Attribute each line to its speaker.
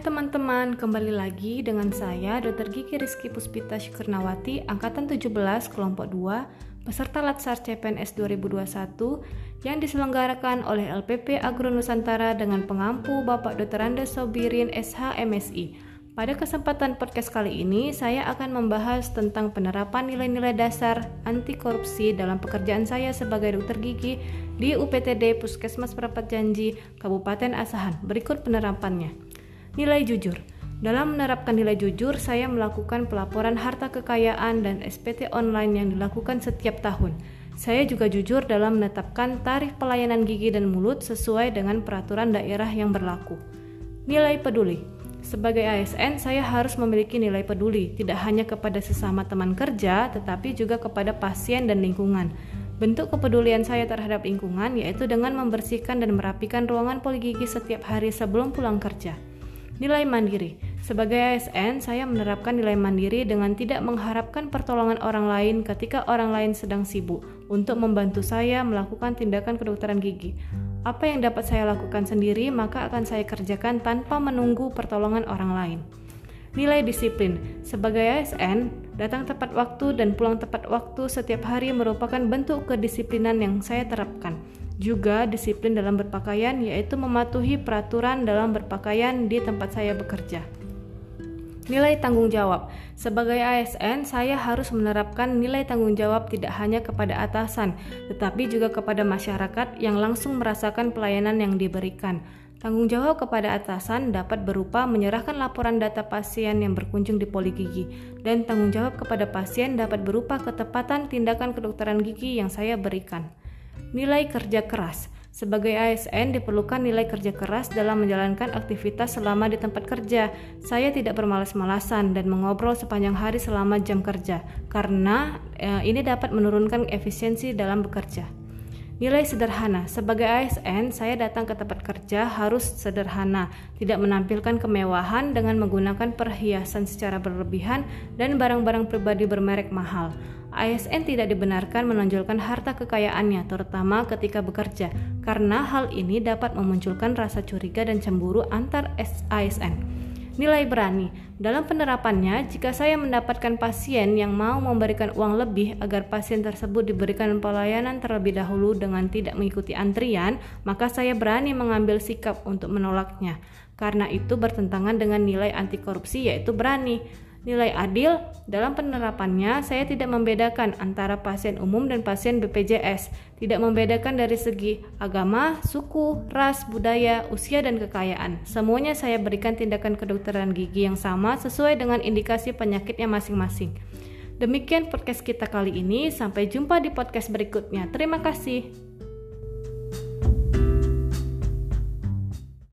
Speaker 1: teman-teman, kembali lagi dengan saya Dr. Gigi Rizky Puspita Syukurnawati, Angkatan 17, Kelompok 2, peserta Latsar CPNS 2021 yang diselenggarakan oleh LPP Agro Nusantara dengan pengampu Bapak Dr. Andes Sobirin SH MSI. Pada kesempatan podcast kali ini, saya akan membahas tentang penerapan nilai-nilai dasar anti korupsi dalam pekerjaan saya sebagai dokter gigi di UPTD Puskesmas Perapat Janji, Kabupaten Asahan. Berikut penerapannya. Nilai jujur. Dalam menerapkan nilai jujur, saya melakukan pelaporan harta kekayaan dan SPT online yang dilakukan setiap tahun. Saya juga jujur dalam menetapkan tarif pelayanan gigi dan mulut sesuai dengan peraturan daerah yang berlaku. Nilai peduli. Sebagai ASN, saya harus memiliki nilai peduli, tidak hanya kepada sesama teman kerja, tetapi juga kepada pasien dan lingkungan. Bentuk kepedulian saya terhadap lingkungan yaitu dengan membersihkan dan merapikan ruangan poligigi setiap hari sebelum pulang kerja. Nilai mandiri. Sebagai ASN, saya menerapkan nilai mandiri dengan tidak mengharapkan pertolongan orang lain ketika orang lain sedang sibuk untuk membantu saya melakukan tindakan kedokteran gigi. Apa yang dapat saya lakukan sendiri, maka akan saya kerjakan tanpa menunggu pertolongan orang lain. Nilai disiplin. Sebagai ASN, datang tepat waktu dan pulang tepat waktu setiap hari merupakan bentuk kedisiplinan yang saya terapkan juga disiplin dalam berpakaian, yaitu mematuhi peraturan dalam berpakaian di tempat saya bekerja. Nilai tanggung jawab. Sebagai ASN, saya harus menerapkan nilai tanggung jawab tidak hanya kepada atasan, tetapi juga kepada masyarakat yang langsung merasakan pelayanan yang diberikan. Tanggung jawab kepada atasan dapat berupa menyerahkan laporan data pasien yang berkunjung di poligigi, dan tanggung jawab kepada pasien dapat berupa ketepatan tindakan kedokteran gigi yang saya berikan. Nilai kerja keras. Sebagai ASN diperlukan nilai kerja keras dalam menjalankan aktivitas selama di tempat kerja. Saya tidak bermalas-malasan dan mengobrol sepanjang hari selama jam kerja karena eh, ini dapat menurunkan efisiensi dalam bekerja. Nilai sederhana. Sebagai ASN, saya datang ke tempat kerja harus sederhana, tidak menampilkan kemewahan dengan menggunakan perhiasan secara berlebihan dan barang-barang pribadi bermerek mahal. ASN tidak dibenarkan menonjolkan harta kekayaannya, terutama ketika bekerja, karena hal ini dapat memunculkan rasa curiga dan cemburu antar ASN. Nilai berani dalam penerapannya, jika saya mendapatkan pasien yang mau memberikan uang lebih agar pasien tersebut diberikan pelayanan terlebih dahulu dengan tidak mengikuti antrian, maka saya berani mengambil sikap untuk menolaknya. Karena itu bertentangan dengan nilai anti korupsi, yaitu berani. Nilai adil dalam penerapannya saya tidak membedakan antara pasien umum dan pasien BPJS, tidak membedakan dari segi agama, suku, ras, budaya, usia dan kekayaan. Semuanya saya berikan tindakan kedokteran gigi yang sama sesuai dengan indikasi penyakitnya masing-masing. Demikian podcast kita kali ini, sampai jumpa di podcast berikutnya. Terima kasih.